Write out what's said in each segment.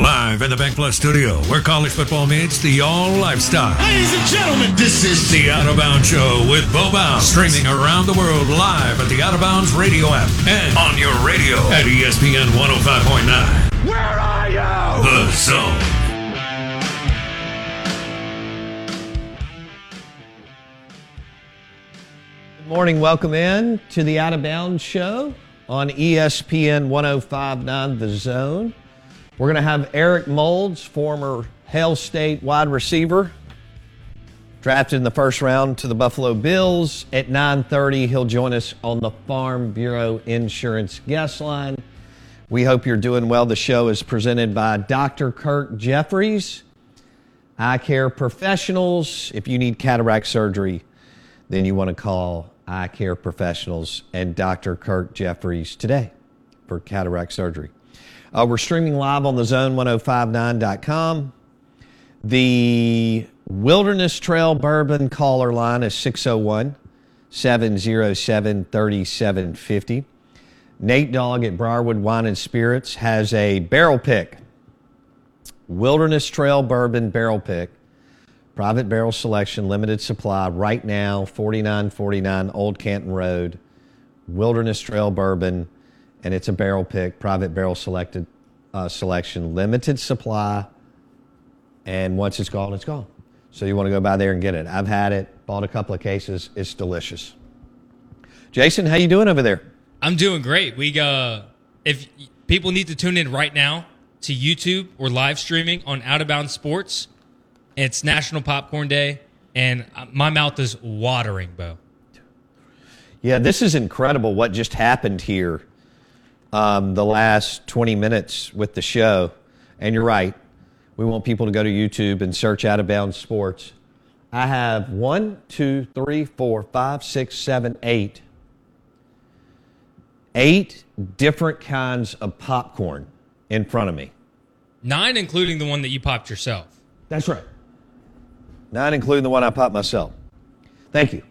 Live in the BankPlus studio, where college football meets the all lifestyle. Ladies and gentlemen, this is The Out of Bounds Show with Bo Bounds, streaming around the world live at the Out of Bounds radio app and on your radio at ESPN 105.9. Where are you? The Zone. Good morning. Welcome in to the Out of Bounds show on ESPN 1059 The Zone. We're going to have Eric Moulds, former Hail State wide receiver, drafted in the first round to the Buffalo Bills. At 9:30, he'll join us on the Farm Bureau Insurance guest line. We hope you're doing well. The show is presented by Dr. Kirk Jeffries, Eye Care Professionals. If you need cataract surgery, then you want to call Eye Care Professionals and Dr. Kirk Jeffries today for cataract surgery. Uh, we're streaming live on the zone1059.com. The Wilderness Trail Bourbon caller line is 601 707 3750. Nate Dogg at Briarwood Wine and Spirits has a barrel pick. Wilderness Trail Bourbon barrel pick. Private barrel selection, limited supply right now, 4949 Old Canton Road, Wilderness Trail Bourbon, and it's a barrel pick, private barrel selected uh, selection, limited supply, and once it's gone, it's gone. So you want to go by there and get it. I've had it, bought a couple of cases. It's delicious. Jason, how you doing over there? I'm doing great. We uh, if people need to tune in right now to YouTube or live streaming on Out of Bounds Sports, it's National Popcorn Day, and uh, my mouth is watering, Bo. Yeah, this is incredible what just happened here um, the last 20 minutes with the show. And you're right. We want people to go to YouTube and search Out of Bounds Sports. I have one, two, three, four, five, six, seven, eight. Eight different kinds of popcorn in front of me. Nine, including the one that you popped yourself. That's right. Nine, including the one I popped myself. Thank you.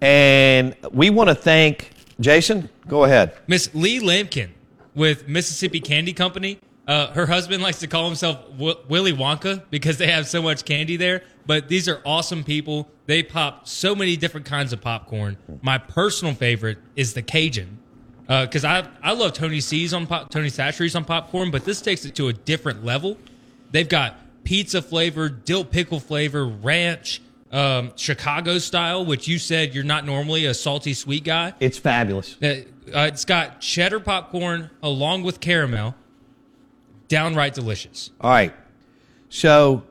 And we want to thank Jason. Go ahead. Miss Lee Lampkin with Mississippi Candy Company. Uh, her husband likes to call himself w- Willy Wonka because they have so much candy there. But these are awesome people. They pop so many different kinds of popcorn. My personal favorite is the Cajun because I I love Tony C's on pop, Tony Chachere's on popcorn, but this takes it to a different level. They've got pizza flavor, dill pickle flavor, ranch, um, Chicago style, which you said you're not normally a salty sweet guy. It's fabulous. Uh, uh, it's got cheddar popcorn along with caramel. Downright delicious. All right. So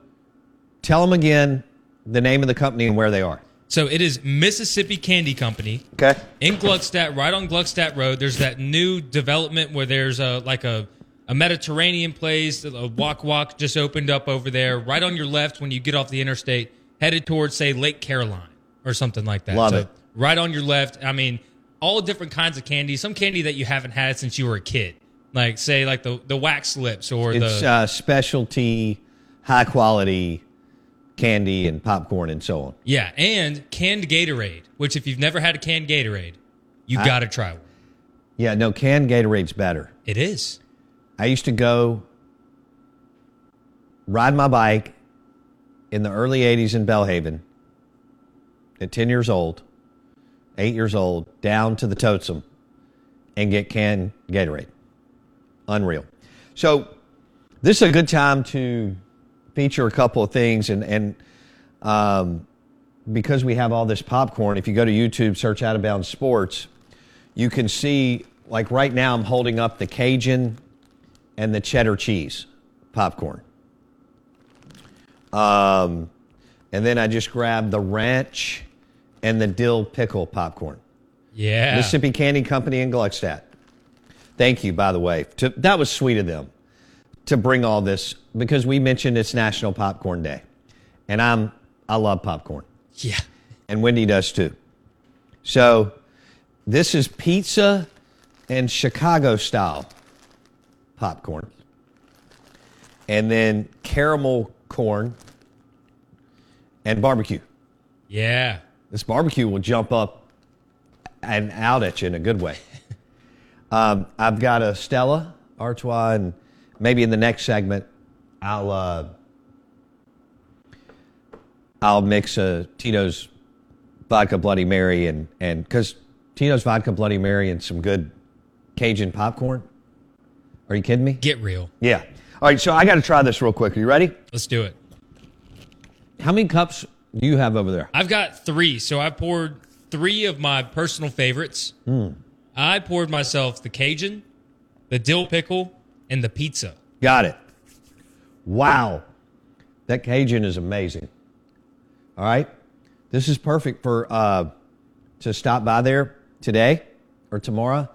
tell them again the name of the company and where they are. So it is Mississippi Candy Company Okay. in Gluckstadt, right on Gluckstadt Road. There's that new development where there's a like a a Mediterranean place, a walk walk just opened up over there, right on your left when you get off the interstate, headed towards say Lake Caroline or something like that. Love so it. Right on your left. I mean, all different kinds of candy. Some candy that you haven't had since you were a kid, like say like the the wax lips or It's the uh, specialty, high quality candy and popcorn and so on. yeah, and canned Gatorade. Which if you've never had a canned Gatorade, you got to try one. Yeah, no, canned Gatorade's better. It is. I used to go ride my bike in the early 80s in Belhaven at 10 years old, 8 years old, down to the Totem and get canned Gatorade. Unreal. So, this is a good time to feature a couple of things and, and um, because we have all this popcorn, if you go to YouTube, search Out of Bounds Sports, you can see, like right now, I'm holding up the Cajun and the cheddar cheese popcorn. Um, and then I just grabbed the ranch and the dill pickle popcorn. Yeah. Mississippi Candy Company in Gluckstadt. Thank you, by the way. To, that was sweet of them to bring all this because we mentioned it's National Popcorn Day, and I'm I love popcorn, Yeah. and Wendy does too. So this is pizza and Chicago style popcorn, and then caramel corn and barbecue. Yeah. This barbecue will jump up and out at you in a good way. um, I've got a Stella Artois and maybe in the next segment, I'll uh, I'll mix a Tito's vodka Bloody Mary and and because Tito's vodka Bloody Mary and some good Cajun popcorn. Are you kidding me? Get real. Yeah. All right, so I got to try this real quick. Are you ready? Let's do it. How many cups do you have over there? I've got three, so I poured three of my personal favorites. Hmm. I poured myself the Cajun, the dill pickle, and the pizza. Got it. Wow. That Cajun is amazing. All right. This is perfect for uh, to stop by there today or tomorrow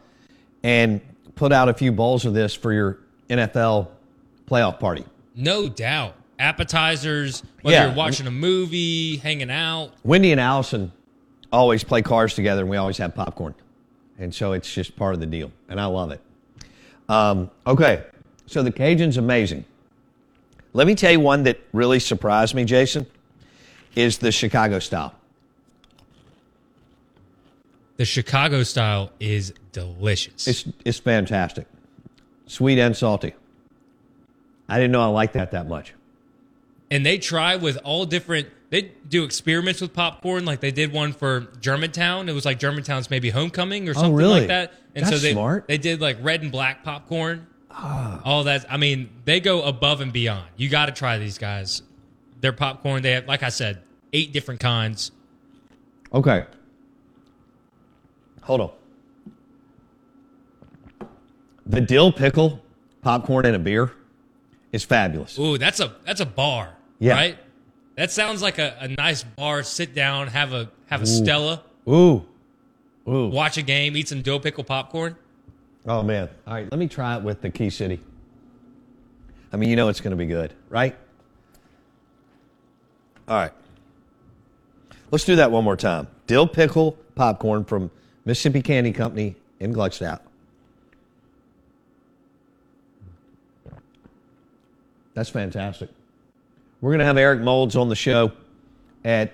and put out a few bowls of this for your NFL playoff party. No doubt. Appetizers, whether Yeah. you're watching a movie, hanging out. Wendy and Allison always play cards together, and we always have popcorn, and so it's just part of the deal, and I love it. Um, okay, so the Cajun's amazing. Let me tell you one that really surprised me, Jason, is the Chicago style. The Chicago style is delicious. It's it's fantastic, sweet and salty. I didn't know I liked that that much. and they try with all different they do experiments with popcorn like they did one for germantown. It was like germantown's maybe homecoming or oh, something Oh, really? like that. And so That's they smart. They did like red and black popcorn. Ah. All that i mean they go above and beyond. You got to try these guys. Their popcorn they have like i said eight different kinds. Okay, hold on. The dill pickle popcorn and a beer is fabulous. ooh that's a that's a bar Yeah. right that sounds like a, a nice bar sit down have a have a stella Ooh, ooh. watch a game eat some dill pickle popcorn Oh man! All right, let me try it with the Key City. I mean, you know it's going to be good, right? All right. Let's do that one more time. Dill pickle popcorn from Mississippi Candy Company in Gluckstadt. That's fantastic. We're going to have Eric Moulds on the show at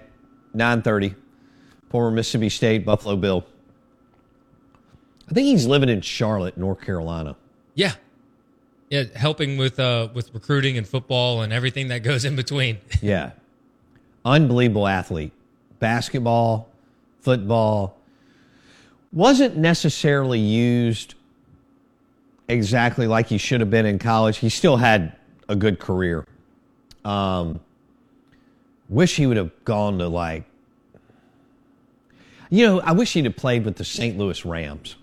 9:30. Former Mississippi State Buffalo Bill. I think he's living in Charlotte, North Carolina. Yeah. Yeah, helping with uh with recruiting and football and everything that goes in between. Yeah. Unbelievable athlete. Basketball, football. Wasn't necessarily used exactly like he should have been in college. He still had a good career. Um, wish he would have gone to like, you know, I wish he'd have played with the St. Louis Rams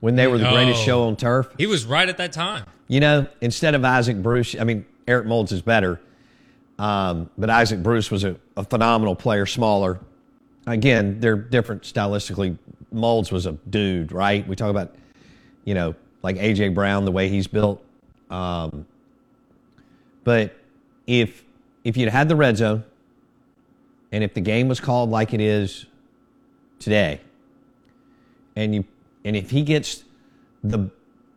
when they were the greatest Oh. show on turf. He was right at that time. You know, instead of Isaac Bruce, I mean, Eric Moulds is better, um, but Isaac Bruce was a, a phenomenal player, smaller. Again, they're different stylistically. Moulds was a dude, right? We talk about, you know, like AJ Brown, the way he's built. Um, but if if you'd had the red zone, and if the game was called like it is today, and you and if he gets the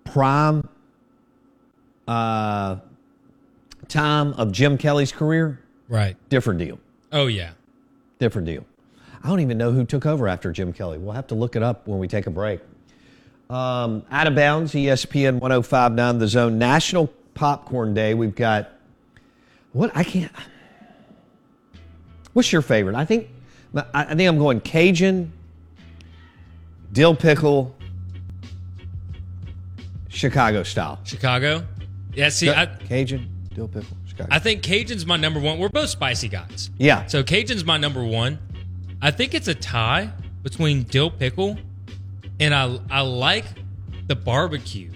prime uh, time of Jim Kelly's career, Right. different deal. Oh yeah. Different deal. I don't even know who took over after Jim Kelly. We'll have to look it up when we take a break. Um, out of bounds, ESPN 1059, the zone. National Popcorn Day. We've got what I can't. What's your favorite? I think I think I'm going Cajun, dill pickle, Chicago style. Chicago. Yeah, see, I, Cajun, dill pickle, Chicago. I think Cajun's my number one. We're both spicy guys. yeah. So Cajun's my number one. I think it's a tie between dill pickle and I I like the barbecue.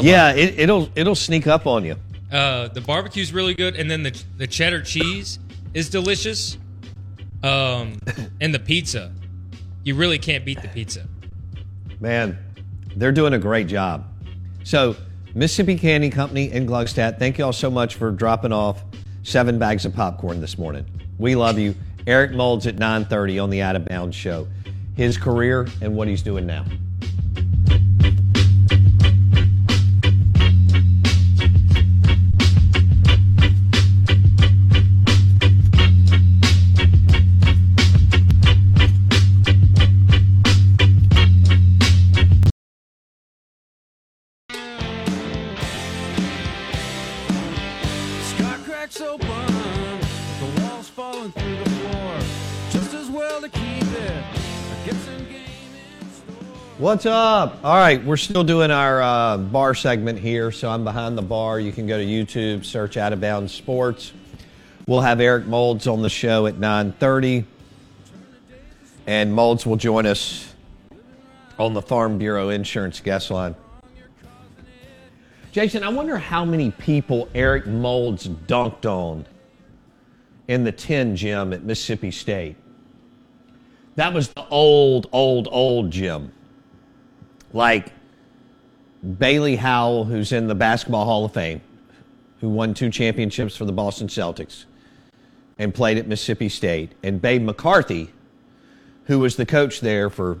Yeah, it, it'll it'll sneak up on you. Uh, the barbecue's really good, and then the the cheddar cheese is delicious. Um, and the pizza, you really can't beat the pizza. Man, they're doing a great job. So, Mississippi Candy Company in Gluckstadt, thank you all so much for dropping off seven bags of popcorn this morning. We love you. Eric Moulds at 9:30 on the Out of Bounds show. His career and what he's doing now. What's up? All right, we're still doing our uh, bar segment here, so I'm behind the bar. You can go to YouTube, search Out of Bounds Sports. We'll have Eric Moulds on the show at 9:30, and Moulds will join us on the Farm Bureau Insurance guest line. Jason, I wonder how many people Eric Moulds dunked on in the tin gym at Mississippi State. That was the old, old, old gym. Like Bailey Howell, who's in the Basketball Hall of Fame, who won two championships for the Boston Celtics and played at Mississippi State, and Babe McCarthy, who was the coach there for,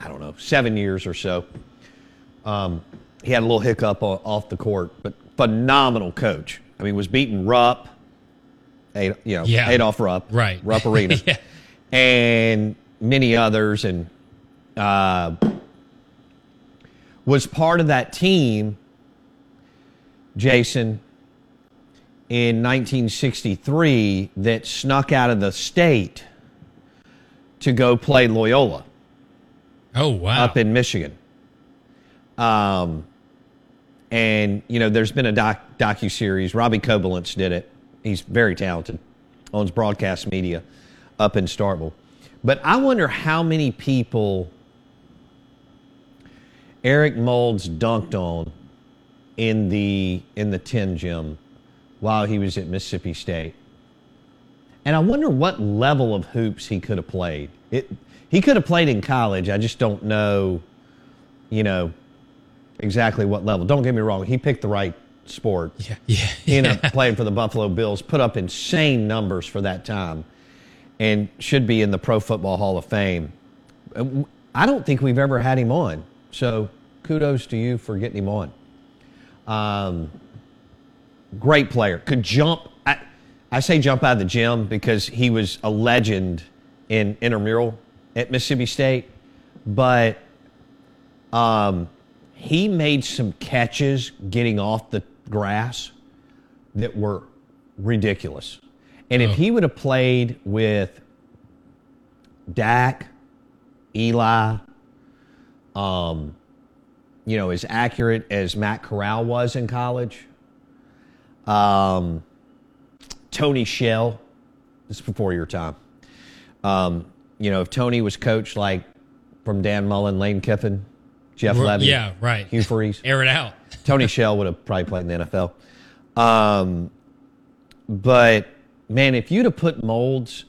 I don't know, seven years or so. Um, he had a little hiccup off the court, but phenomenal coach. I mean, was beating Rupp, you know, Yeah. Adolph Rupp, Right. Rupp Arena, Yeah. and many others, and uh, was part of that team, Jason, in 1963 that snuck out of the state to go play Loyola Oh wow. up in Michigan. Um, and you know, there's been a doc docu series. Robbie Kobolance did it. He's very talented. Owns broadcast media up in Starkville. But I wonder how many people Eric Moulds dunked on in the in the tin gym while he was at Mississippi State. And I wonder what level of hoops he could have played. It he could have played in college. I just don't know, you know, exactly what level. Don't get me wrong. He picked the right sport. yeah. Yeah. He ended up playing for the Buffalo Bills, put up insane numbers for that time, and should be in the Pro Football Hall of Fame. Uh, I don't think we've ever had him on. So kudos to you for getting him on. Um, great player. Could jump. I, I say jump out of the gym because he was a legend in intramural at Mississippi State, but um, he made some catches getting off the grass that were ridiculous. And if Oh. he would have played with Dak, Eli, um, you know, as accurate as Matt Corral was in college, um, Tony Shell, this is before your time. Um, you know, if Tony was coached like from Dan Mullen, Lane Kiffin, Jeff Right, Lebby, yeah, right. Hugh Freeze, Air it out. Tony Shell would have probably played in the NFL. Um, but man, if you'd have put Moulds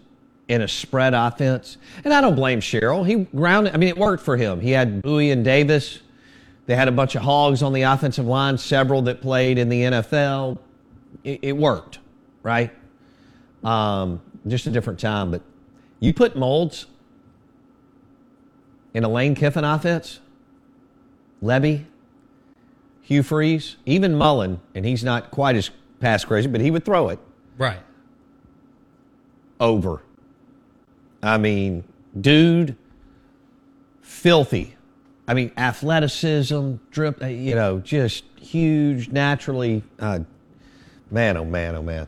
in a spread offense, and I don't blame Sherrill, he grounded. I mean, it worked for him. He had Bowie and Davis. They had a bunch of hogs on the offensive line, several that played in the NFL. It, it worked, right? Um, just a different time, but you put Moulds in a Lane Kiffin offense, Lebby, Hugh Freeze, even Mullen, and he's not quite as pass crazy, but he would throw it Right. over. I mean, dude, filthy. I mean, athleticism, drip, uh, you know, just huge, naturally. Uh, man, oh man, oh man.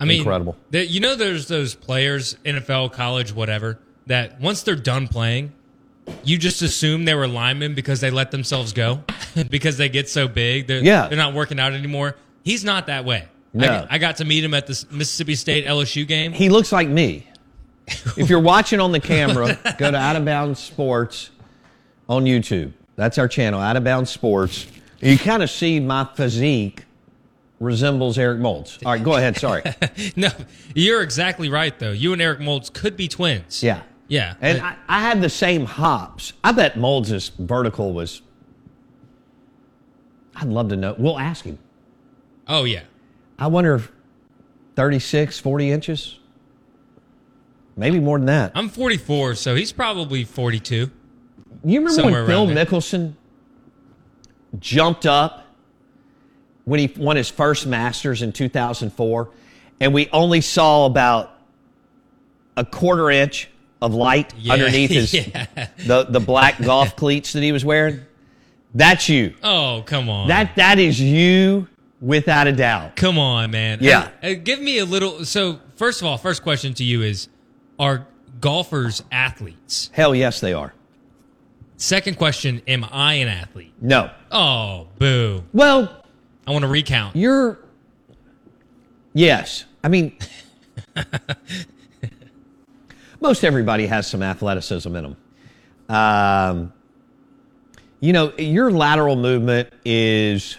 I mean, Incredible. there- you know, there's those players, NFL, college, whatever, that once they're done playing, you just assume they were linemen because they let themselves go because they get so big. They're, Yeah. they're not working out anymore. He's not that way. No. I, I got to meet him at the Mississippi State LSU game. He looks like me. If you're watching on the camera, go to Out of Bounds Sports on YouTube. That's our channel, Out of Bounds Sports. You kind of see my physique resembles Eric Moulds. All right, go ahead. Sorry. no, you're exactly right, though. You and Eric Moulds could be twins. Yeah. Yeah. And But- I, I had the same hops. I bet Moulds' vertical was. I'd love to know. We'll ask him. oh, yeah. I wonder if 36, 40 inches? Maybe more than that. I'm 44, so he's probably 42. You remember when Phil there. Mickelson jumped up when he won his first Masters in 2004, and we only saw about a quarter inch of light Yeah, underneath his yeah. the the black golf cleats that he was wearing? That's you. Oh, come on. That that is you without a doubt. Come on, man. Yeah. Give me a little. So, first of all, first question to you is Are golfers athletes? Hell yes, they are. Second question Am I an athlete? No. Oh, boo. Well, I want to recount. you're. Yes. I mean, most everybody has some athleticism in them. Um, you know, your lateral movement is.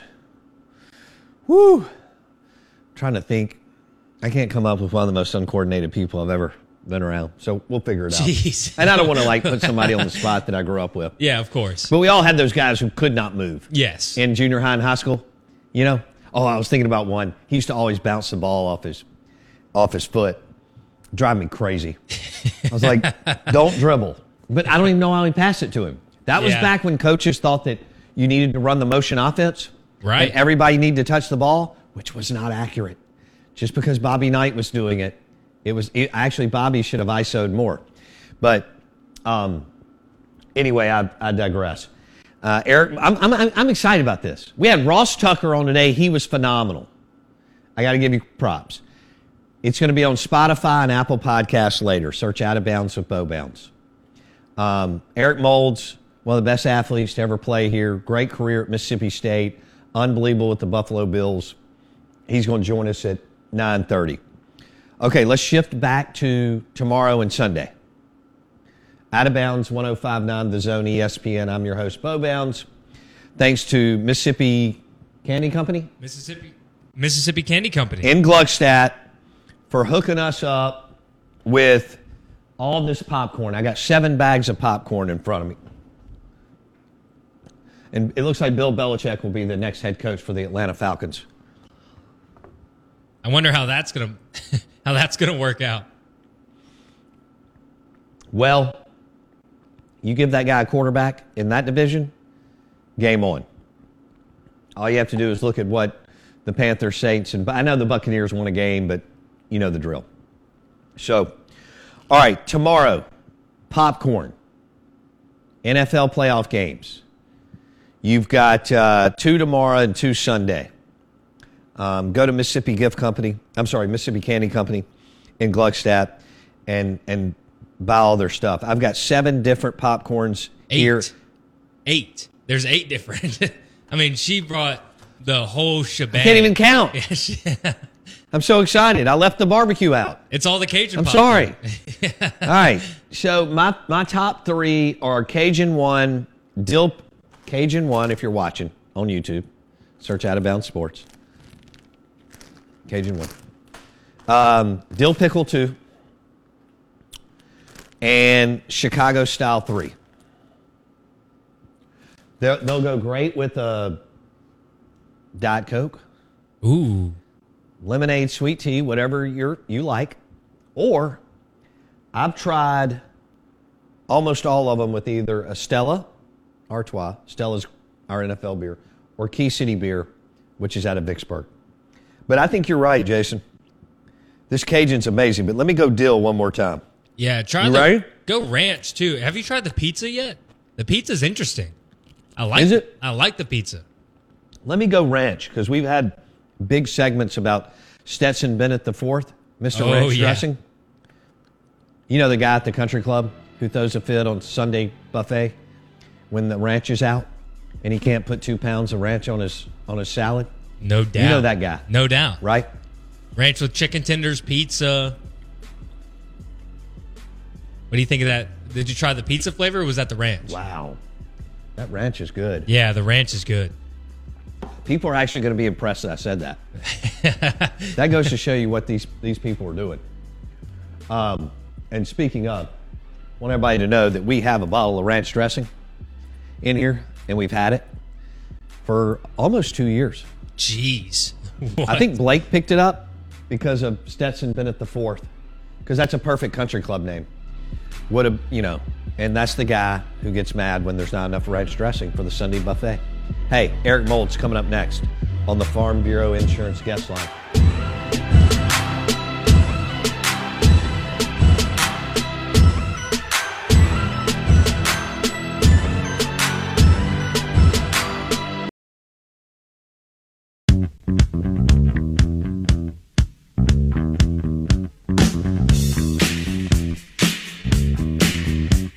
Whoo. trying to think. I can't come up with one of the most uncoordinated people I've ever been around. So we'll figure it out. And I don't want to like put somebody on the spot that I grew up with. Yeah, of course. But we all had those guys who could not move. Yes. In junior high and high school, you know. Oh, I was thinking about one. He used to always bounce the ball off his off his foot. Drive me crazy. I was like, don't dribble. But I don't even know how he passed it to him. That was Yeah. back when coaches thought that you needed to run the motion offense. Right. And everybody needed to touch the ball, which was not accurate. Just because Bobby Knight was doing it, it was it, actually Bobby should have ISO'd more. But um, anyway, I, I digress. Uh, Eric, I'm, I'm, I'm excited about this. We had Ross Tucker on today. He was phenomenal. I got to give you props. It's going to be on Spotify and Apple Podcasts later. Search Out of Bounds with Bo Bounds. Um, Eric Moulds, one of the best athletes to ever play here. Great career at Mississippi State. Unbelievable with the Buffalo Bills. He's going to join us at 9:30. Okay, let's shift back to tomorrow and Sunday. Out of bounds, 1059 The Zone ESPN. I'm your host, Bo Bounds. Thanks to Mississippi Candy Company Mississippi Mississippi Candy Company. in Gluckstadt for hooking us up with all this popcorn. I got seven bags of popcorn in front of me. And it looks like Bill Belichick will be the next head coach for the Atlanta Falcons. I wonder how that's gonna how that's gonna work out. Well, you give that guy a quarterback in that division, game on. All you have to do is look at what the Panthers, Saints, and I know the Buccaneers won a game, but you know the drill. So, all right, tomorrow, popcorn, NFL playoff games. You've got uh, two tomorrow and two Sunday. Um, go to Mississippi Gift Company. I'm sorry, Mississippi Candy Company in Gluckstadt, and and buy all their stuff. I've got seven different popcorns Eight. here. Eight. There's eight different. I mean, she brought the whole shebang. Can't even count. I'm so excited. I left the barbecue out. it's all the Cajun. I'm popcorn. sorry. All right. So my my top three are Cajun one, dill Cajun one. If you're watching on YouTube, search Out of Bounds Sports. Cajun one, um, dill pickle two, and Chicago style three. They'll, they'll go great with a Diet Coke Ooh. lemonade, sweet tea, whatever you you like. Or I've tried almost all of them with either a Stella Artois, Stella's our NFL beer, or Key City beer, which is out of Vicksburg. But I think you're right, Jason. This Cajun's amazing, but let me go dill one more time. Yeah, try You the ready? go ranch too. Have you tried the pizza yet? The pizza's interesting. I like Is it? I like the pizza. Let me go ranch because we've had big segments about Stetson Bennett the fourth, Mr. Oh, Ranch yeah. dressing. You know the guy at the country club who throws a fit on Sunday buffet when the ranch is out and he can't put two pounds of ranch on his on his salad, No doubt. You know that guy. No doubt. right? Ranch with chicken tenders, pizza. What do you think of that? Did you try the pizza flavor or was that the ranch? Wow, that ranch is good. Yeah, the ranch is good. People are actually going to be impressed that I said that. that goes to show you what these these people are doing. Um, and speaking of, I want everybody to know that we have a bottle of ranch dressing in here, and we've had it for almost two years. Jeez. I think Blake picked it up because of Stetson Bennett the fourth, because that's a perfect country club name. Would have you know? And that's the guy who gets mad when there's not enough ranch dressing for the Sunday buffet. Hey, Eric Moulds' coming up next on the Farm Bureau Insurance guest line.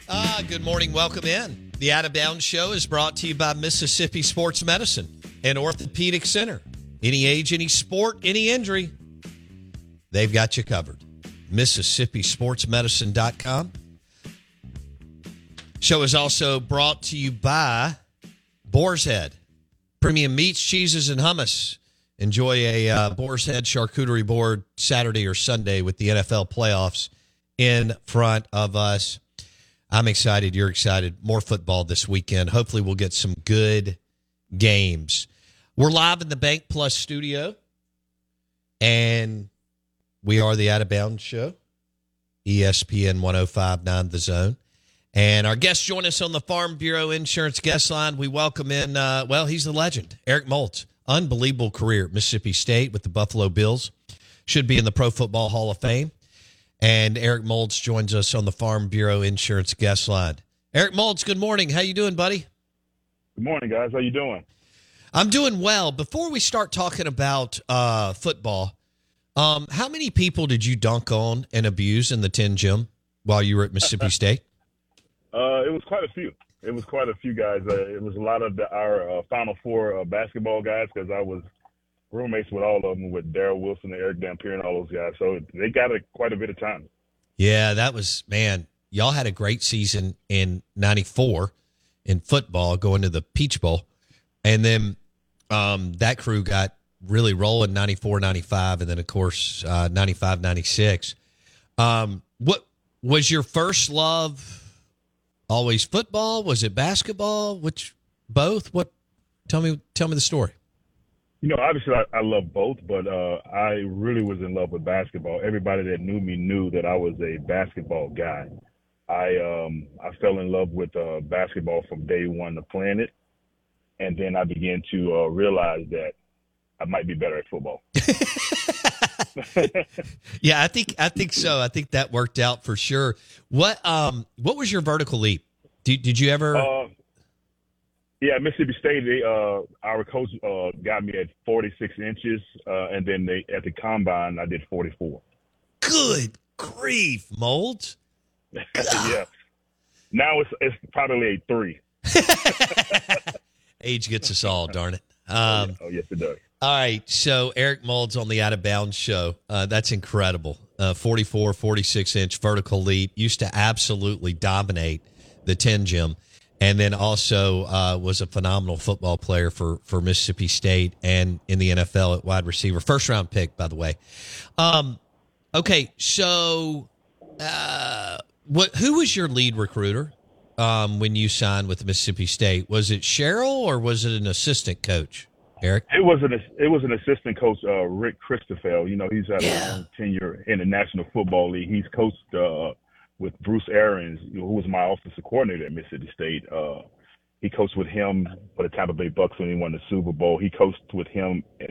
Ah, good morning. Welcome in. The Out of Bounds Show is brought to you by Mississippi Sports Medicine and Orthopedic Center. Any age, any sport, any injury, they've got you covered. MississippiSportsMedicine.com. Show is also brought to you by Boar's Head, premium meats, cheeses, and hummus. Enjoy a uh, Boar's Head charcuterie board Saturday or Sunday with the NFL playoffs in front of us. I'm excited. You're excited. More football this weekend. Hopefully, we'll get some good games. We're live in the BankPlus studio, and we are the Out of Bounds Show, ESPN 1059 The Zone. And our guests join us on the Farm Bureau Insurance guest line. We welcome in, uh, well, he's the legend, Eric Moulds. Unbelievable career at Mississippi State with the Buffalo Bills. Should be in the Pro Football Hall of Fame. And Eric Moulds joins us on the Farm Bureau Insurance guest line. Eric Moulds, good morning. How you doing, buddy? Good morning, guys. How you doing? I'm doing well. Before we start talking about uh, football, um, how many people did you dunk on and abuse in the tin gym while you were at Mississippi State? Uh, it was quite a few. It was quite a few guys. Uh, it was a lot of the, our uh, Final Four uh, basketball guys because I was roommates with all of them, with Darryl Wilson and Erick Dampier and all those guys. So they got a, quite a bit of time. Yeah, that was, man, y'all had a great season in 94 in football going to the Peach Bowl. And then um, that crew got really rolling 94, 95, and then, of course, uh, 95, 96. Um, what was your first love? Always football? Was it basketball? Which both? What? Tell me. Tell me the story. You know, obviously I, I love both, but uh, I really was in love with basketball. Everybody that knew me knew that I was a basketball guy. I um, I fell in love with uh, basketball from day one of playing it, and then I began to uh, realize that I might be better at football. Yeah, I think I think so. I think that worked out for sure. What um what was your vertical leap? Did did you ever? Uh, yeah, Mississippi State. They, uh, our coach uh, got me at 46 inches, uh, and then they at the combine I did 44. good grief, Moulds. yeah. Now it's it's probably a three. Age gets us all, darn it. Um, oh yes, it does. All right. So Eric Moulds on the Out of Bounds show. Uh, that's incredible. Uh, 44, 46 inch vertical leap. Used to absolutely dominate the tin gym. And then also uh, was a phenomenal football player for, for Mississippi State and in the NFL at wide receiver. First round pick, by the way. Um, okay. So uh, what? who was your lead recruiter um, when you signed with Mississippi State? Was it Sherrill or was it an assistant coach, Eric? It was an it was an assistant coach, uh, Rick Christophel. You know, he's had Yeah. a long tenure in the National Football League. He's coached uh, with Bruce Arians, who was my offensive coordinator at Mississippi State. Uh, he coached with him for the Tampa Bay Bucks when he won the Super Bowl. He coached with him at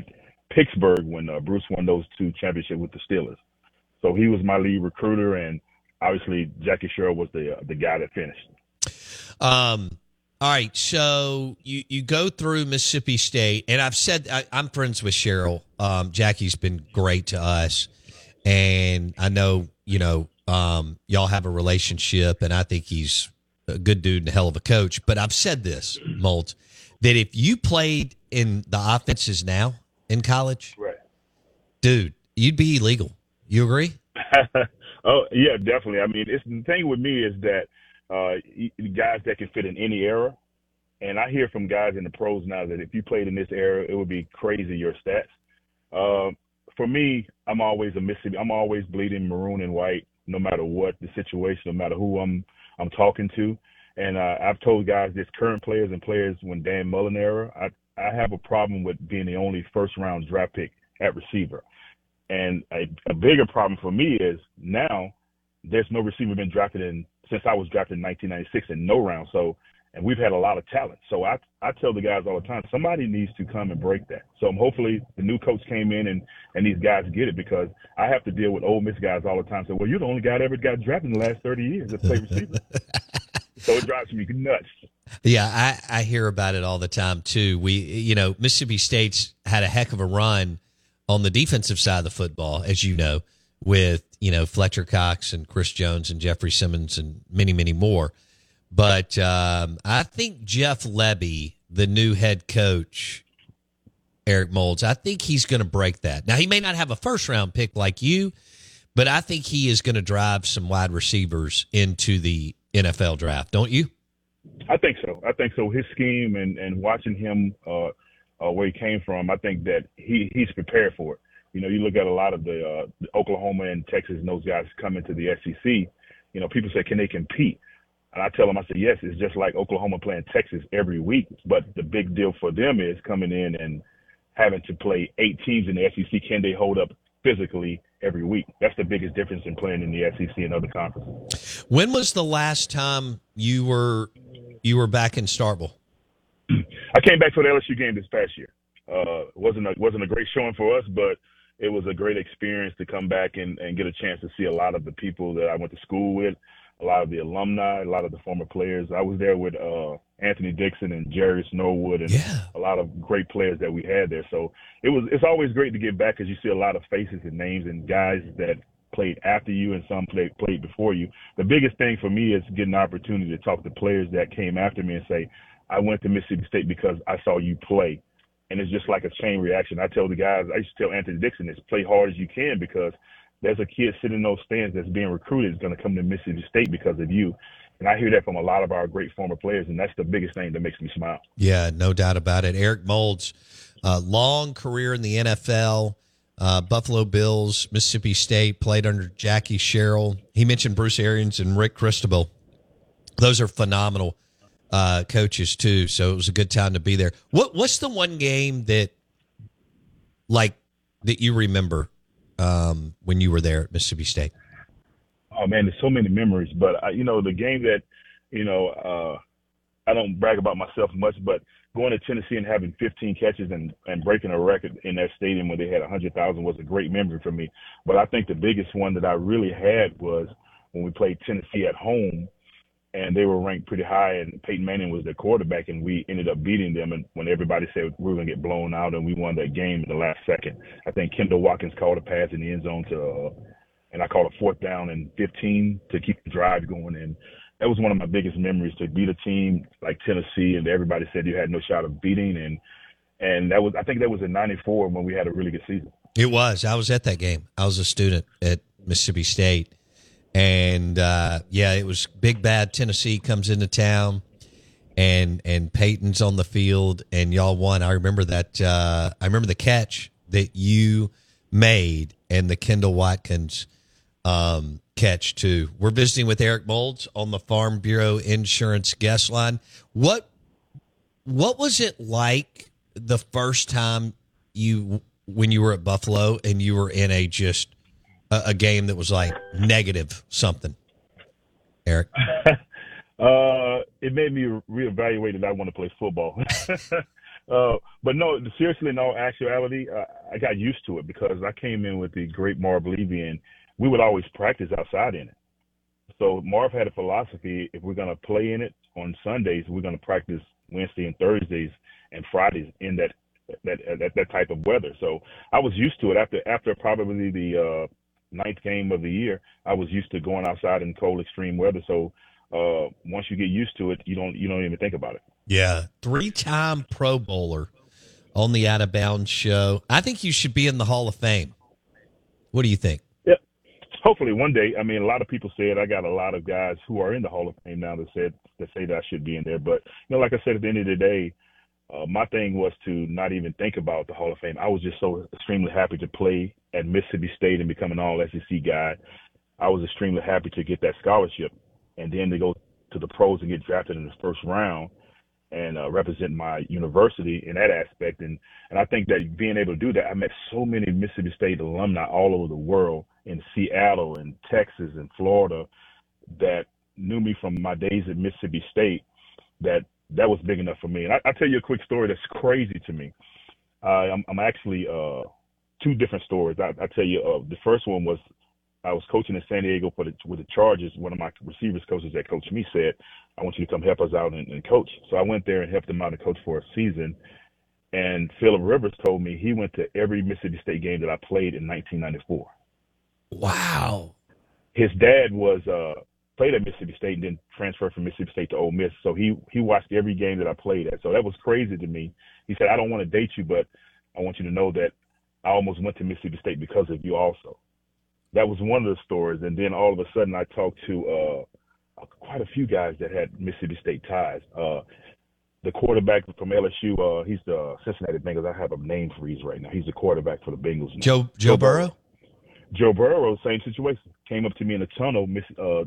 Pittsburgh when uh, Bruce won those two championships with the Steelers. So he was my lead recruiter, and obviously Jackie Sherrill was the uh, the guy that finished. Um, all right, so you you go through Mississippi State, and I've said I, I'm friends with Sherrill. Um, Jackie's been great to us, and I know you know um, y'all have a relationship, and I think he's a good dude and a hell of a coach. But I've said this, Molt, that if you played in the offenses now in college, Right. dude, you'd be illegal. You agree? oh yeah, definitely. I mean, it's the thing with me is that uh, guys that can fit in any era, and I hear from guys in the pros now that if you played in this era, it would be crazy your stats. Uh, for me, I'm always a Mississippi. I'm always bleeding maroon and white, no matter what the situation, no matter who I'm I'm talking to. And uh, I've told guys this, current players and players when Dan Mullen era, I I have a problem with being the only first round draft pick at receiver. And a, a bigger problem for me is now there's no receiver been drafted in since I was drafted in 1996 in no round. So, and we've had a lot of talent. So I I tell the guys all the time, somebody needs to come and break that. So um, hopefully the new coach came in and and these guys get it because I have to deal with Ole Miss guys all the time. So well, you're the only guy that ever got drafted in the last 30 years that played receiver. so it drives me nuts. Yeah, I, I hear about it all the time too. We, you know, Mississippi State's had a heck of a run on the defensive side of the football, as you know, with you know Fletcher Cox and Chris Jones and Jeffrey Simmons and many, many more. But um, I think Jeff Lebby, the new head coach, Eric Moulds, I think he's going to break that. Now, he may not have a first round pick like you, but I think he is going to drive some wide receivers into the NFL draft, don't you? I think so. I think so. His scheme and, and watching him uh, uh, where he came from, I think that he, he's prepared for it. You know, you look at a lot of the, uh, the Oklahoma and Texas and those guys coming to the SEC. You know, people say, can they compete? And I tell them, I said, yes, it's just like Oklahoma playing Texas every week. But the big deal for them is coming in and having to play eight teams in the SEC. Can they hold up physically every week? That's the biggest difference in playing in the SEC and other conferences. When was the last time you were you were back in Starkville? I came back for the LSU game this past year. Uh, wasn't a, wasn't a great showing for us, but it was a great experience to come back and, and get a chance to see a lot of the people that I went to school with, a lot of the alumni, a lot of the former players. I was there with uh, Anthony Dixon and Jerious Norwood and Yeah. a lot of great players that we had there. So it was it's always great to get back because you see a lot of faces and names and guys that played after you and some played played before you. The biggest thing for me is getting the opportunity to talk to players that came after me and say, I went to Mississippi State because I saw you play. And it's just like a chain reaction. I tell the guys, I used to tell Anthony Dixon this, play hard as you can because there's a kid sitting in those stands that's being recruited is going to come to Mississippi State because of you. And I hear that from a lot of our great former players, and that's the biggest thing that makes me smile. Yeah, no doubt about it. Eric Moulds, uh, long career in the NFL, uh, Buffalo Bills, Mississippi State, played under Jackie Sherrill. He mentioned Bruce Arians and Rick Christophel. Those are phenomenal uh, coaches too. So it was a good time to be there. What What's the one game that, like, that you remember um, when you were there at Mississippi State? oh man, there's so many memories. But uh, you know, the game that you know, uh, I don't brag about myself much, but going to Tennessee and having 15 catches and and breaking a record in that stadium where they had 100,000 was a great memory for me. But I think the biggest one that I really had was when we played Tennessee at home. And they were ranked pretty high, and Peyton Manning was their quarterback, and we ended up beating them. And when everybody said we were going to get blown out, and we won that game in the last second, I think Kendell Watkins called a pass in the end zone to uh, and I called a fourth down and 15 to keep the drive going. And that was one of my biggest memories to beat a team like Tennessee, and everybody said you had no shot of beating. And and that was I think that was in '94 when we had a really good season. It was. I was at that game. I was a student at Mississippi State. And uh, yeah, it was big bad Tennessee comes into town and and Peyton's on the field and y'all won. I remember that uh, I remember the catch that you made and the Kendell Watkins um, catch too. We're visiting with Eric Moulds on the Farm Bureau Insurance guest line. What what was it like the first time you when you were at Buffalo and you were in a just a, a game that was like negative something? Eric, Uh, it made me reevaluate that I want to play football. uh, but no, seriously, all actuality, uh, I got used to it because I came in with the great Marv Levy, and we would always practice outside in it. So Marv had a philosophy: if we're going to play in it on Sundays, we're going to practice Wednesday and Thursdays and Fridays in that that that, that type of weather. So I was used to it. After after probably the uh, ninth game of the year, I was used to going outside in cold, extreme weather. So uh, once you get used to it, you don't you don't even think about it. yeah, three time Pro Bowler on the Out of Bounds show. I think you should be in the Hall of Fame. What do you think? Yep. Hopefully one day. I mean, a lot of people said I got a lot of guys who are in the Hall of Fame now that said that say that I should be in there. But you know, like I said, at the end of the day, uh, my thing was to not even think about the Hall of Fame. I was just so extremely happy to play at Mississippi State and become an All SEC guy. I was extremely happy to get that scholarship, and then to go to the pros and get drafted in the first round and uh, represent my university in that aspect. And and I think that being able to do that, I met so many Mississippi State alumni all over the world in Seattle and Texas and Florida that knew me from my days at Mississippi State. That that was big enough for me. And I, I'll tell you a quick story that's crazy to me. Uh, I'm, I'm actually uh, two different stories. I, I tell you, uh, the first one was I was coaching in San Diego for the, with the Chargers. One of my receivers coaches that coached me said, "I want you to come help us out and, and coach." So I went there and helped him out and coach for a season. And Philip Rivers told me he went to every Mississippi State game that I played in 1994. Wow. His dad was uh, played at Mississippi State and then transferred from Mississippi State to Ole Miss. So he he watched every game that I played at. So that was crazy to me. He said, "I don't want to date you, but I want you to know that I almost went to Mississippi State because of you also." That was one of the stories. And then all of a sudden, I talked to uh, quite a few guys that had Mississippi State ties. Uh, the quarterback from LSU, uh, he's the Cincinnati Bengals. I have a name freeze right now. He's the quarterback for the Bengals. Now. Joe Joe Burrow. Joe Burrow, same situation. Came up to me in the tunnel, miss, uh,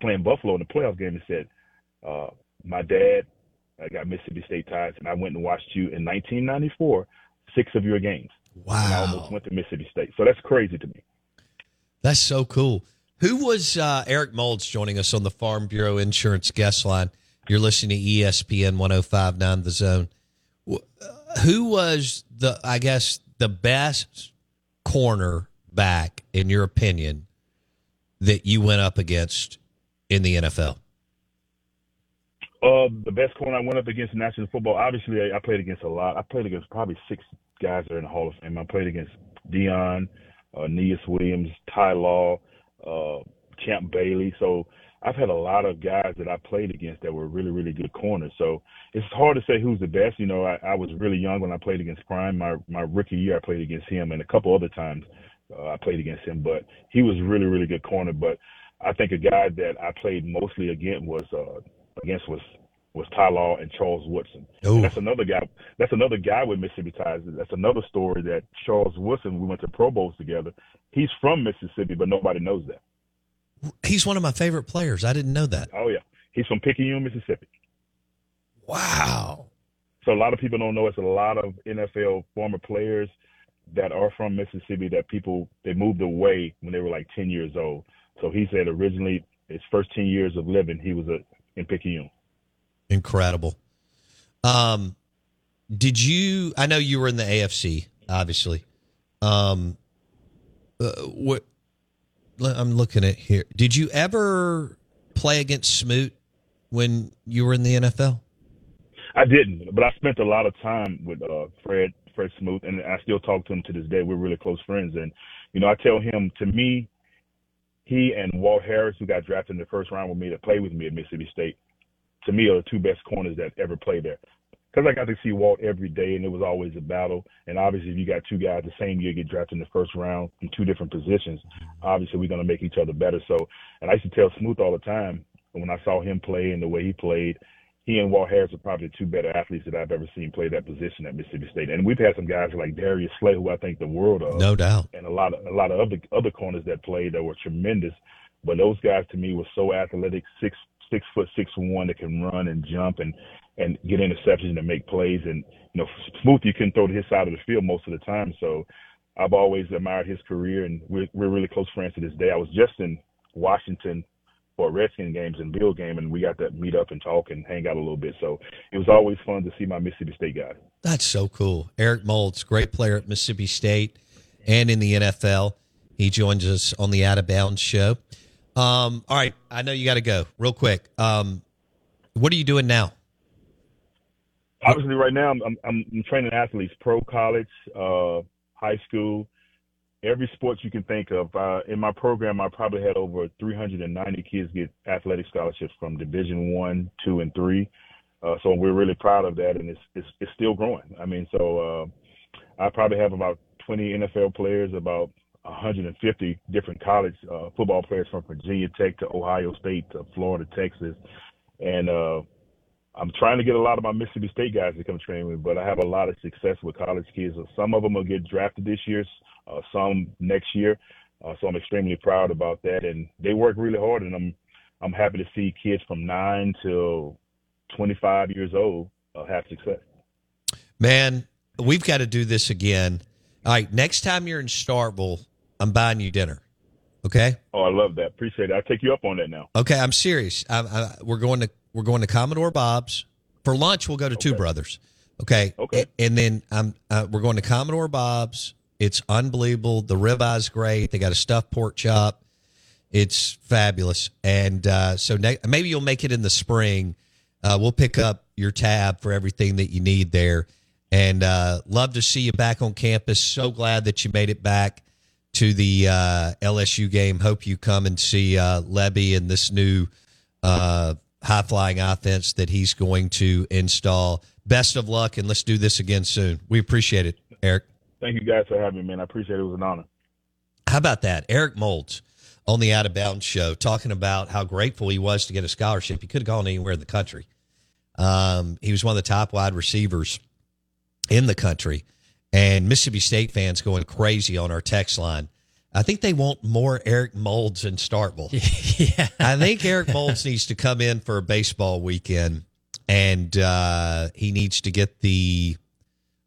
playing Buffalo in the playoff game, and said, uh, "My dad, I got Mississippi State ties, and I went and watched you in 1994, six of your games. And I Wow, almost went to Mississippi State. So that's crazy to me. that's so cool. Who was uh, Eric Moulds joining us on the Farm Bureau Insurance guest line? You're listening to ESPN 105.9 The Zone. Uh, Who was the, I guess, the best cornerback in your opinion, that you went up against in the NFL? Uh, the best corner I went up against in national football. Obviously, I, I played against a lot. I played against probably six guys that are in the Hall of Fame. I played against Deion, uh, Aeneas Williams, Ty Law, uh, Champ Bailey. So I've had a lot of guys that I played against that were really, really good corners. So it's hard to say who's the best. You know, I, I was really young when I played against Prime. My my rookie year, I played against him, and a couple other times uh, I played against him. But he was really, really good corner. But I think a guy that I played mostly against was uh, against was was Ty Law and Charles Woodson. And that's another guy. That's another guy with Mississippi ties. That's another story that Charles Woodson. We went to Pro Bowls together. He's from Mississippi, but nobody knows that. He's one of my favorite players. I didn't know that. Oh yeah, he's from Picayune, Mississippi. Wow. So a lot of people don't know it's a lot of NFL former players that are from Mississippi that people they moved away when they were like 10 years old. So he said originally his first 10 years of living he was a, in Picayune. Incredible. Um, did you? I know you were in the AFC, obviously. Um, uh, what? I'm looking at here. Did you ever play against Smoot when you were in the NFL? I didn't, but I spent a lot of time with uh, Fred Fred Smoot, and I still talk to him to this day. We're really close friends, and you know I tell him to me, he and Walt Harris, who got drafted in the first round with me to play with me at Mississippi State, to me are the two best corners that ever played there. Because I got to see Walt every day, and it was always a battle. And obviously, if you got two guys the same year get drafted in the first round in two different positions, obviously we're going to make each other better. So, and I used to tell Smoot all the time when I saw him play and the way he played, he and Walt Harris are probably the two better athletes that I've ever seen play that position at Mississippi State. And we've had some guys like Darius Slay, who I think the world of, No doubt. and a lot of a lot of other other corners that played that were tremendous. But those guys to me were so athletic, six six foot six one that can run and jump and and get interceptions and make plays. And you know, Smoot you can throw to his side of the field most of the time. So I've always admired his career, and we're we're really close friends to this day. I was just in Washington for Redskin games and Bill game, and we got to meet up and talk and hang out a little bit. So it was always fun to see my Mississippi State guy. That's so cool. Eric Moulds, great player at Mississippi State and in the NFL. He joins us on the Out of Bounds show. Um, all right, I know you got to go real quick. Um, what are you doing now? obviously right now I'm, I'm I'm training athletes, pro, college, uh, high school, every sport you can think of. Uh, in my program, I probably had over 390 kids get athletic scholarships from Division One, Two, and Three. Uh, so we're really proud of that, and it's it's, it's still growing. I mean, so uh, I probably have about 20 NFL players, about 150 different college uh, football players from Virginia Tech to Ohio State to Florida, Texas, and uh, I'm trying to get a lot of my Mississippi State guys to come train with me, but I have a lot of success with college kids. Some of them will get drafted this year, uh, some next year. Uh, so I'm extremely proud about that, and they work really hard, and I'm I'm happy to see kids from nine till 25 years old uh, have success. Man, we've got to do this again. All right, next time you're in Starkville, I'm buying you dinner. Okay. Oh, I love that. Appreciate it. I'll take you up on that now. Okay, I'm serious. I, I, we're going to we're going to Commodore Bob's for lunch. We'll go to Two Brothers. Okay. Okay. And then um, uh, we're going to Commodore Bob's. It's unbelievable. The ribeye's great. They got a stuffed pork chop. It's fabulous. And uh, so ne- maybe you'll make it in the spring. Uh, we'll pick up your tab for everything that you need there. And uh, love to see you back on campus. So glad that you made it back to the uh, LSU game. Hope you come and see uh, Lebby and this new uh, high flying offense that he's going to install. Best of luck, and let's do this again soon. We appreciate it, Eric. Thank you guys for having me, man. I appreciate it. It was an honor. How about that? Eric Moulds on the Out of Bounds show talking about how grateful he was to get a scholarship. He could have gone anywhere in the country. Um, he was one of the top wide receivers in the country. And Mississippi State fans going crazy on our text line. I think they want more Eric Moulds in Starkville. yeah. I think Eric Moulds needs to come in for a baseball weekend and uh, he needs to get the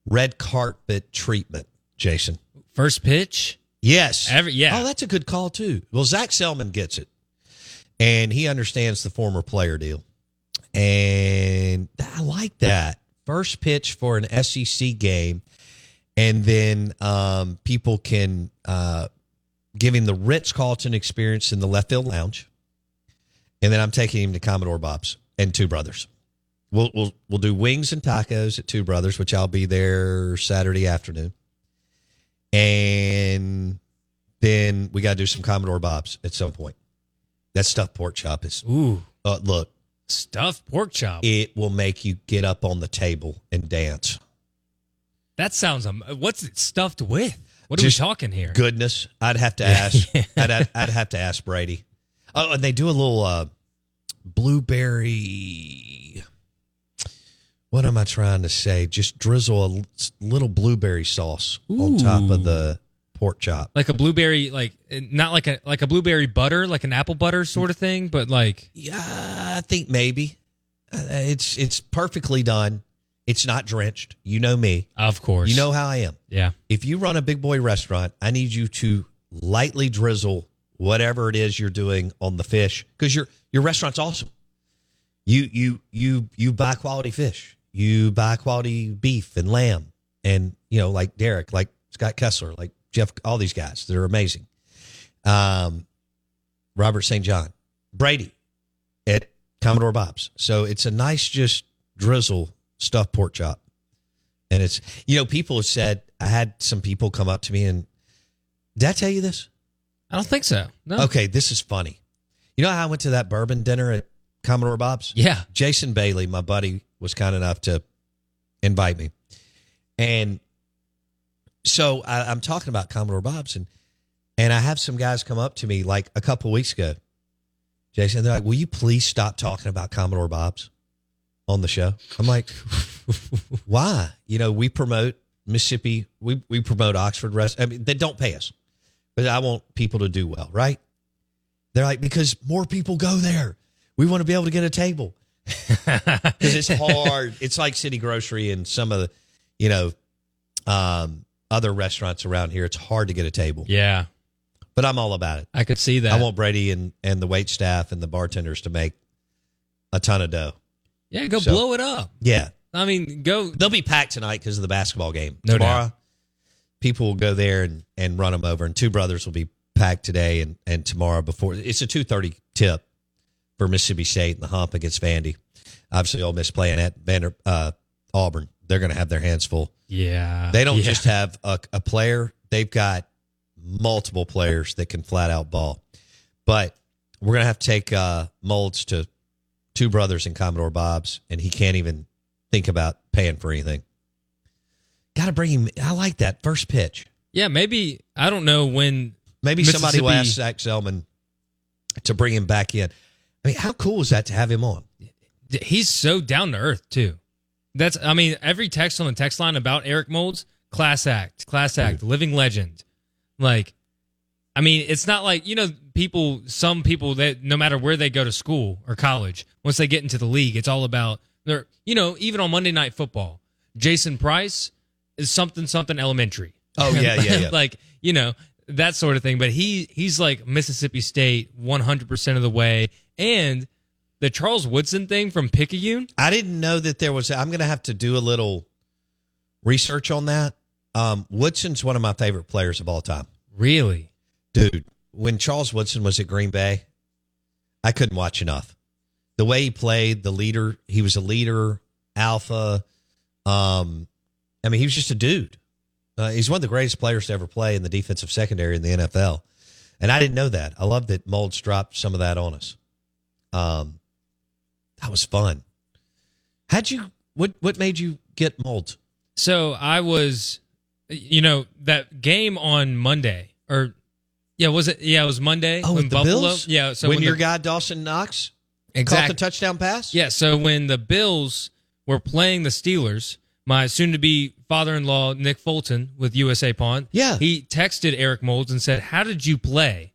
red carpet treatment, Jason. First pitch. Yes. Every- yeah. Oh, that's a good call, too. Well, Zac Selmon gets it, and he understands the former player deal. And I like that. First pitch for an SEC game, and then um, people can uh, give him the Ritz Carlton experience in the left field lounge. And then I'm taking him to Commodore Bob's and Two Brothers. We'll, we'll, we'll do wings and tacos at Two Brothers, which I'll be there Saturday afternoon and then we got to do some Commodore Bob's at some point. That stuffed pork chop is Ooh, uh, look, stuffed pork chop. it will make you get up on the table and dance. that sounds. Um, what's it stuffed with? What Just are we talking here? Goodness, I'd have to ask. I'd, I'd, I'd have to ask Brady. Oh, and they do a little uh, blueberry. What am I trying to say? Just drizzle a little blueberry sauce on top of the pork chop. Like a blueberry, like not like a like a blueberry butter, like an apple butter sort of thing, but like Yeah, I think maybe Uh, it's it's perfectly done. It's not drenched. You know me. of course. You know how I am. yeah. If you run a big boy restaurant, I need you to lightly drizzle whatever it is you're doing on the fish because your your restaurant's awesome. You you you you buy quality fish. You buy quality beef and lamb, and you know like Derek, like Scott Kessler, like Jeff, all these guys. They're amazing. Um, Robert St. John, Brady at Commodore Bob's. So it's a nice just drizzle stuffed pork chop. And it's, you know, people have said, I had some people come up to me and, did I tell you this? I don't think so. No. Okay, this is funny. You know how I went to that bourbon dinner at Commodore Bob's? Yeah. Jason Bailey, my buddy, was kind enough to invite me. And so I, I'm talking about Commodore Bob's and and I have some guys come up to me like a couple weeks ago. Jason, they're like, Will you please stop talking about Commodore Bob's on the show? I'm like, Why? You know, we promote Mississippi, we, we promote Oxford Rest. I mean, they don't pay us. But I want people to do well, right? They're like, because more people go there. We want to be able to get a table because it's hard. it's like City Grocery and some of the, you know, um, other restaurants around here. It's hard to get a table, Yeah. but I'm all about it. I could see that. I want Brady and and the wait staff and the bartenders to make a ton of dough. yeah, go So- blow it up. Yeah, I mean, go. they'll be packed tonight because of the basketball game. No Tomorrow, doubt. people will go there and and run them over. And two brothers will be packed today and and tomorrow before it's a two thirty tip for Mississippi State and the hump against Vandy. Obviously, Ole Miss playing at Vander uh, Auburn. They're going to have their hands full. Yeah. They don't Yeah. just have a, a player; they've got multiple players that can flat out ball. But we're going to have to take uh, Moulds to two brothers in Commodore Bob's, and he can't even think about paying for anything. Got to bring him. I like that first pitch. Yeah, maybe I don't know when. Maybe somebody will ask Zac Selmon to bring him back in. I mean, how cool is that to have him on? He's so down to earth too. That's I mean every text on the text line about Eric Moulds, class act, class act, living legend. Like, I mean, it's not like you know people. Some people that no matter where they go to school or college, once they get into the league, it's all about their. You know, even on Monday Night Football, Jason Price is something something elementary. Oh, yeah, yeah, yeah. like you know that sort of thing. But he he's like Mississippi State one hundred percent of the way, and the Charles Woodson thing from Picayune. I didn't know that there was. I'm going to have to do a little research on that. Um, Woodson's one of my favorite players of all time. Really? dude when charles woodson was at green bay i couldn't watch enough the way he played the leader he was a leader alpha um i mean he was just a dude Uh, he's one of the greatest players to ever play in the defensive secondary in the NFL. And I didn't know that. I love that Moulds dropped some of that on us. Um, that was fun. How'd you? What What made you get Moulds? So I was, you know, that game on Monday, or yeah, was it? Yeah, it was Monday. Oh, when Buffalo. Bills. Yeah, so when, when your the, guy Dawson Knox caught exactly the touchdown pass. Yeah, so when the Bills were playing the Steelers, my soon to be father in law, Nick Fulton with USA Pawn, Yeah. he texted Eric Moulds and said, How did you play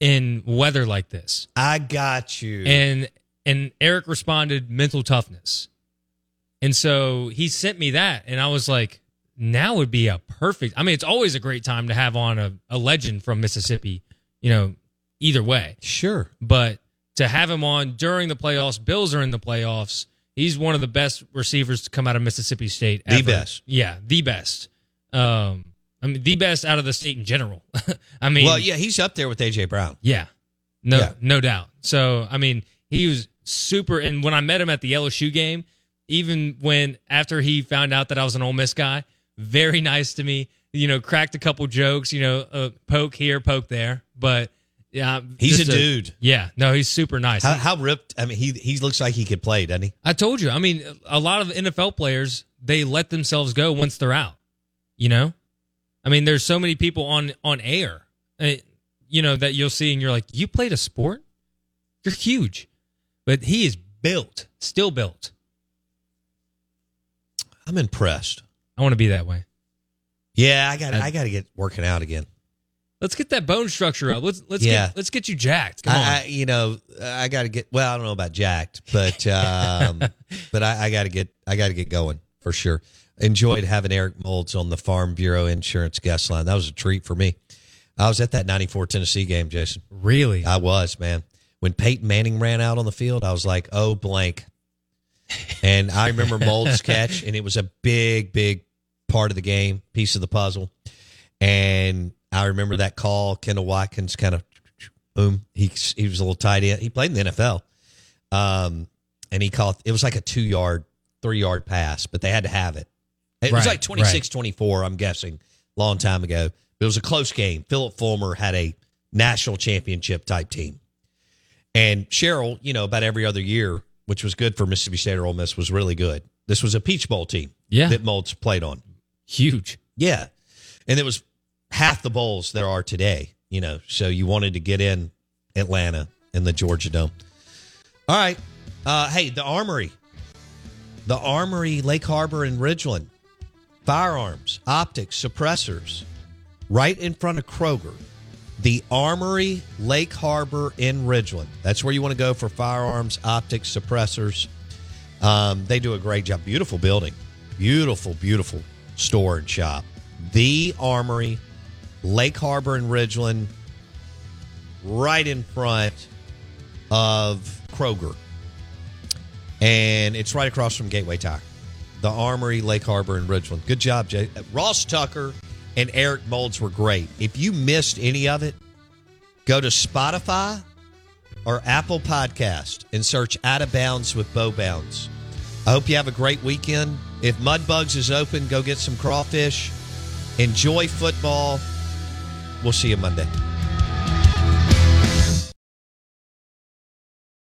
in weather like this? I got you. And and Eric responded, mental toughness. And so he sent me that, and I was like, now would be a perfect. I mean, it's always a great time to have on a, a legend from Mississippi, you know, either way. sure. But to have him on during the playoffs, Bills are in the playoffs. He's one of the best receivers to come out of Mississippi State. The best. yeah, the best. Um, I mean, the best out of the state in general. I mean, Well, yeah, he's up there with AJ Brown. yeah, no, Yeah. no doubt. So, I mean, he was super. And when I met him at the LSU game, even when after he found out that I was an Ole Miss guy, very nice to me. You know, cracked a couple jokes. You know, uh, poke here, poke there. But yeah, He's just a dude. Yeah, no, he's super nice. How, how ripped? I mean, he he looks like he could play, doesn't he? I told you. I mean, a lot of NFL players they let themselves go once they're out. You know, I mean, there's so many people on on air, uh, you know, that you'll see and you're like, you played a sport, you're huge, but he is built, still built. I'm impressed. I want to be that way. Yeah, I got I got to get working out again. Let's get that bone structure up. Let's let's Yeah. get let's get you jacked. Come on. I, I you know I got to get well. I don't know about jacked, but um, but I, I got to get I got to get going for sure. Enjoyed having Eric Moulds on the Farm Bureau Insurance guest line. That was a treat for me. I was at that '94 Tennessee game, Jason. really? I was man. When Peyton Manning ran out on the field, I was like, oh blank. And I remember Moulds' catch, and it was a big, big part of the game, piece of the puzzle. And I remember that call. Kendell Watkins kind of boom. He he was a little tight end. He played in the NFL. Um, and he caught it was like a two yard, three yard pass, but they had to have it. It was like 26 24, I'm guessing, long time ago. It was a close game. Phillip Fulmer had a national championship type team. And Sherrill, you know, about every other year, which was good for Mississippi State or Ole Miss, was really good. This was a Peach Bowl team Yeah. that Moulds played on. Huge. Yeah. And it was half the bowls there are today, you know. So you wanted to get in Atlanta and the Georgia Dome. All right. Uh, hey, the Armory. The Armory, Lake Harbor and Ridgeland. Firearms, optics, suppressors. Right in front of Kroger. The Armory, Lake Harbor in Ridgeland. That's where you want to go for firearms, optics, suppressors. Um, they do a great job. Beautiful building. Beautiful, beautiful store and shop. The Armory, Lake Harbor in Ridgeland, right in front of Kroger. And it's right across from Gateway Tire. The Armory, Lake Harbor, and Ridgeland. Good job, Jay. Ross Tucker and Eric Moulds were great. If you missed any of it, go to Spotify or Apple Podcast and search Out of Bounds with Bo Bounds. I hope you have a great weekend. If Mudbugs is open, go get some crawfish. Enjoy football. We'll see you Monday.